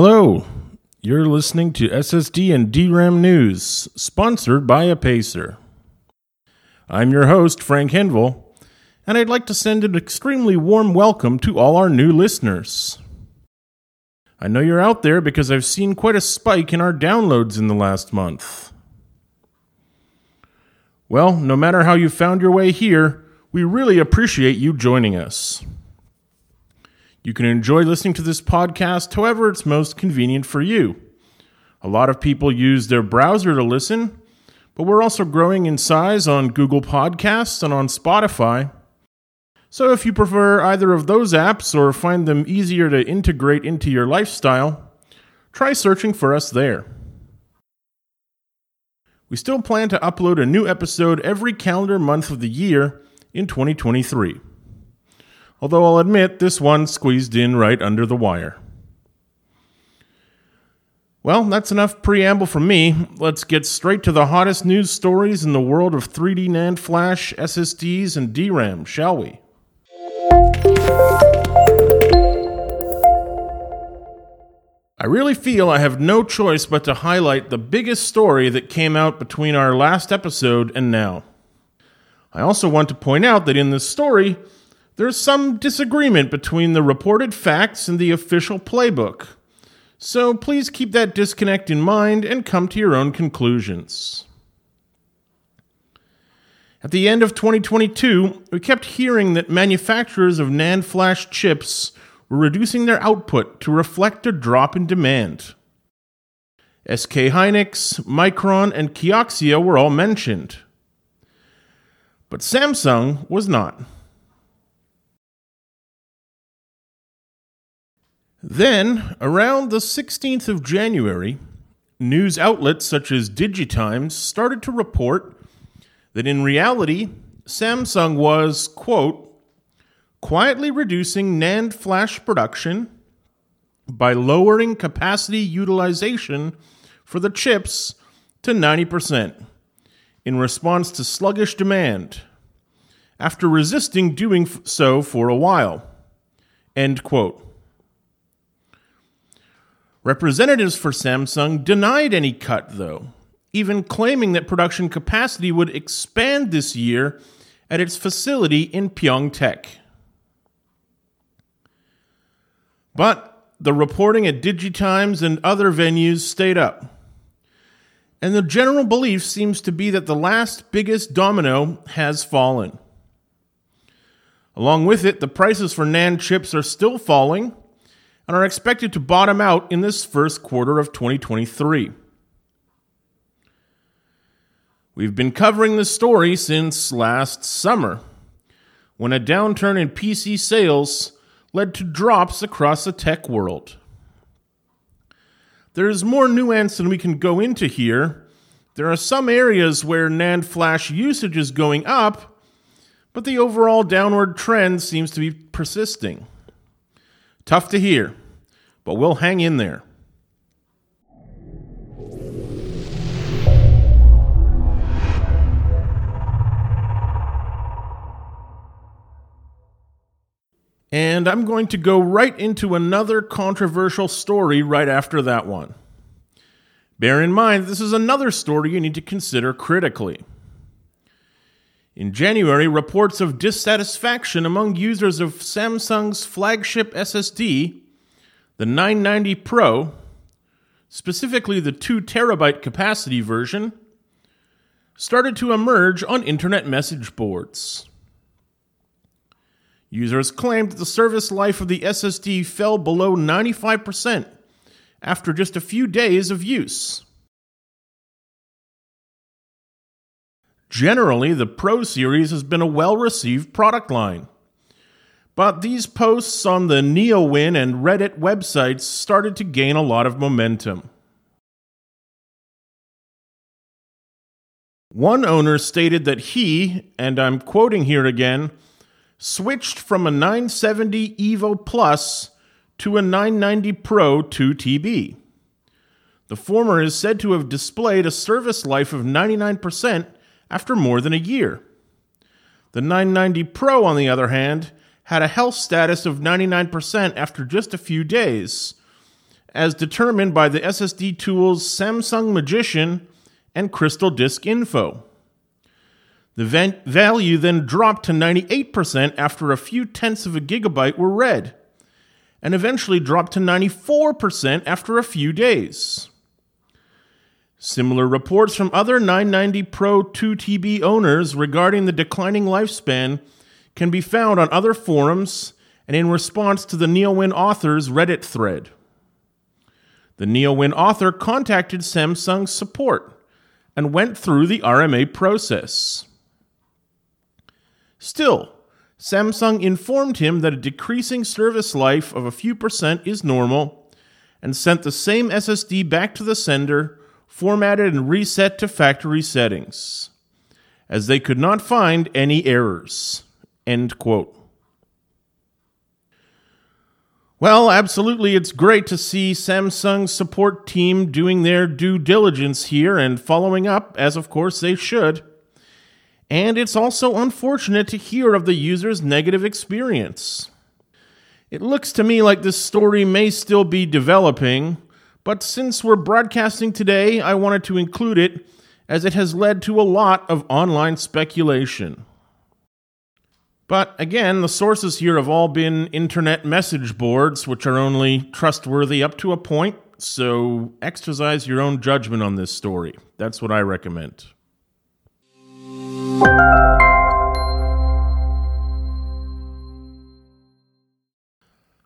Hello, you're listening to SSD and DRAM News, sponsored by Apacer. I'm your host, Frank Henville, and I'd like to send an extremely warm welcome to all our new listeners. I know you're out there because I've seen quite a spike in our downloads in the last month. Well, no matter how you found your way here, we really appreciate you joining us. You can enjoy listening to this podcast however it's most convenient for you. A lot of people use their browser to listen, but we're also growing in size on Google Podcasts and on Spotify. So if you prefer either of those apps or find them easier to integrate into your lifestyle, try searching for us there. We still plan to upload a new episode every calendar month of the year in 2023 although I'll admit this one squeezed in right under the wire. Well, that's enough preamble from me. Let's get straight to the hottest news stories in the world of 3D NAND flash, SSDs, and DRAM, shall we? I really feel I have no choice but to highlight the biggest story that came out between our last episode and now. I also want to point out that in this story, there's some disagreement between the reported facts and the official playbook. So please keep that disconnect in mind and come to your own conclusions. At the end of 2022, we kept hearing that manufacturers of NAND flash chips were reducing their output to reflect a drop in demand. SK Hynix, Micron, and Kioxia were all mentioned. But Samsung was not. Then, around the 16th of January, news outlets such as Digitimes started to report that in reality, Samsung was, quote, quietly reducing NAND flash production by lowering capacity utilization for the chips to 90% in response to sluggish demand, after resisting doing so for a while. End quote. Representatives for Samsung denied any cut, though, even claiming that production capacity would expand this year at its facility in Pyeongtaek. But the reporting at Digitimes and other venues stayed up. And the general belief seems to be that the last biggest domino has fallen. Along with it, the prices for NAND chips are still falling and are expected to bottom out in this first quarter of 2023. We've been covering this story since last summer, when a downturn in PC sales led to drops across the tech world. There's more nuance than we can go into here. There are some areas where NAND flash usage is going up, but the overall downward trend seems to be persisting. Tough to hear, but we'll hang in there. And I'm going to go right into another controversial story right after that one. Bear in mind, this is another story you need to consider critically. In January, reports of dissatisfaction among users of Samsung's flagship SSD, the 990 Pro, specifically the 2 terabyte capacity version, started to emerge on internet message boards. Users claimed that the service life of the SSD fell below 95% after just a few days of use. Generally, the Pro series has been a well received product line. But these posts on the NeoWin and Reddit websites started to gain a lot of momentum. One owner stated that he, and I'm quoting here again, switched from a 970 Evo Plus to a 990 Pro 2 TB. The former is said to have displayed a service life of 99% after more than a year. The 990 Pro, on the other hand, had a health status of 99% after just a few days, as determined by the SSD tools Samsung Magician and Crystal Disk Info. The value then dropped to 98% after a few tenths of a gigabyte were read, and eventually dropped to 94% after a few days. Similar reports from other 990 Pro 2TB owners regarding the declining lifespan can be found on other forums and in response to the Neowin author's Reddit thread. The Neowin author contacted Samsung's support and went through the RMA process. Still, Samsung informed him that a decreasing service life of a few percent is normal and sent the same SSD back to the sender, formatted and reset to factory settings, as they could not find any errors. End quote. Well, absolutely, it's great to see Samsung's support team doing their due diligence here and following up, as of course they should. And it's also unfortunate to hear of the user's negative experience. It looks to me like this story may still be developing, but since we're broadcasting today, I wanted to include it as it has led to a lot of online speculation. But again, the sources here have all been internet message boards, which are only trustworthy up to a point, so exercise your own judgment on this story. That's what I recommend.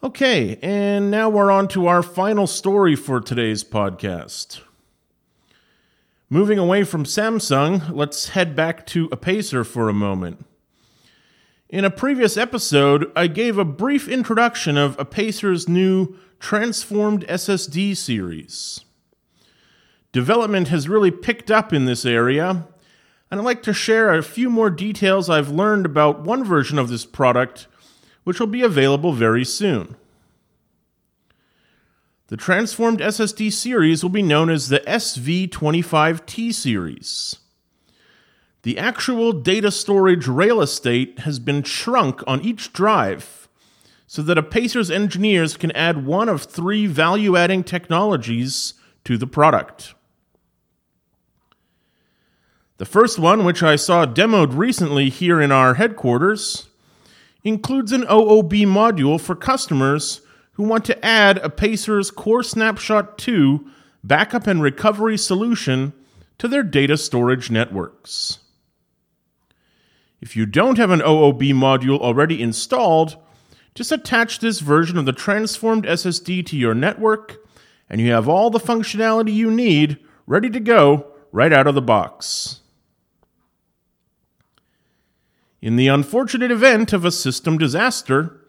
Okay, and now we're on to our final story for today's podcast. Moving away from Samsung, let's head back to Apacer for a moment. In a previous episode, I gave a brief introduction of Apacer's new Transformed SSD series. Development has really picked up in this area, and I'd like to share a few more details I've learned about one version of this product, which will be available very soon. The transformed SSD series will be known as the SV25T series. The actual data storage rail estate has been shrunk on each drive so that Apacer's engineers can add one of three value adding technologies to the product. The first one, which I saw demoed recently here in our headquarters, includes an OOB module for customers who want to add Apacer's Core Snapshot 2 backup and recovery solution to their data storage networks. If you don't have an OOB module already installed, just attach this version of the transformed SSD to your network, and you have all the functionality you need ready to go right out of the box. In the unfortunate event of a system disaster,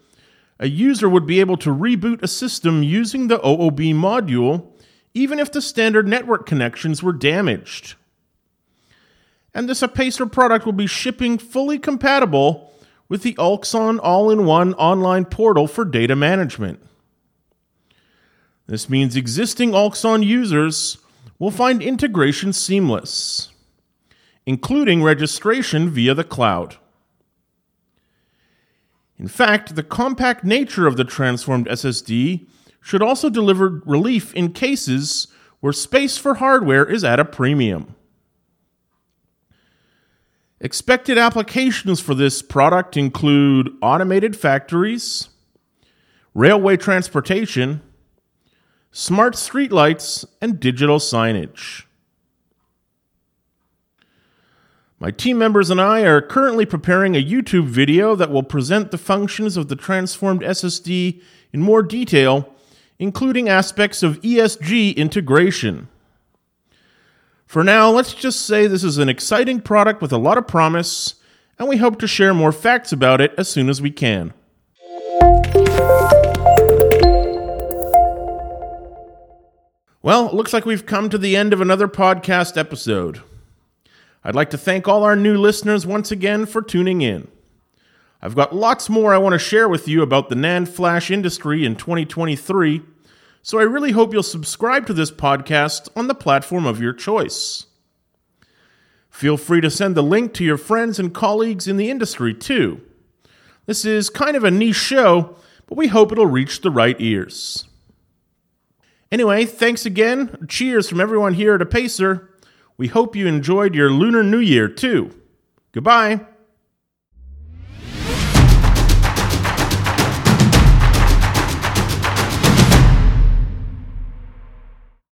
a user would be able to reboot a system using the OOB module even if the standard network connections were damaged. And this Apacer product will be shipping fully compatible with the Ulxon all in one online portal for data management. This means existing Ulxon users will find integration seamless, including registration via the cloud. In fact, the compact nature of the transformed SSD should also deliver relief in cases where space for hardware is at a premium. Expected applications for this product include automated factories, railway transportation, smart streetlights, and digital signage. My team members and I are currently preparing a YouTube video that will present the functions of the transformed SSD in more detail, including aspects of ESG integration. For now, let's just say this is an exciting product with a lot of promise, and we hope to share more facts about it as soon as we can. Well, it looks like we've come to the end of another podcast episode. I'd like to thank all our new listeners once again for tuning in. I've got lots more I want to share with you about the NAND flash industry in 2023, so I really hope you'll subscribe to this podcast on the platform of your choice. Feel free to send the link to your friends and colleagues in the industry too. This is kind of a niche show, but we hope it'll reach the right ears. Anyway, thanks again. Cheers from everyone here at Apacer. We hope you enjoyed your Lunar New Year too. Goodbye.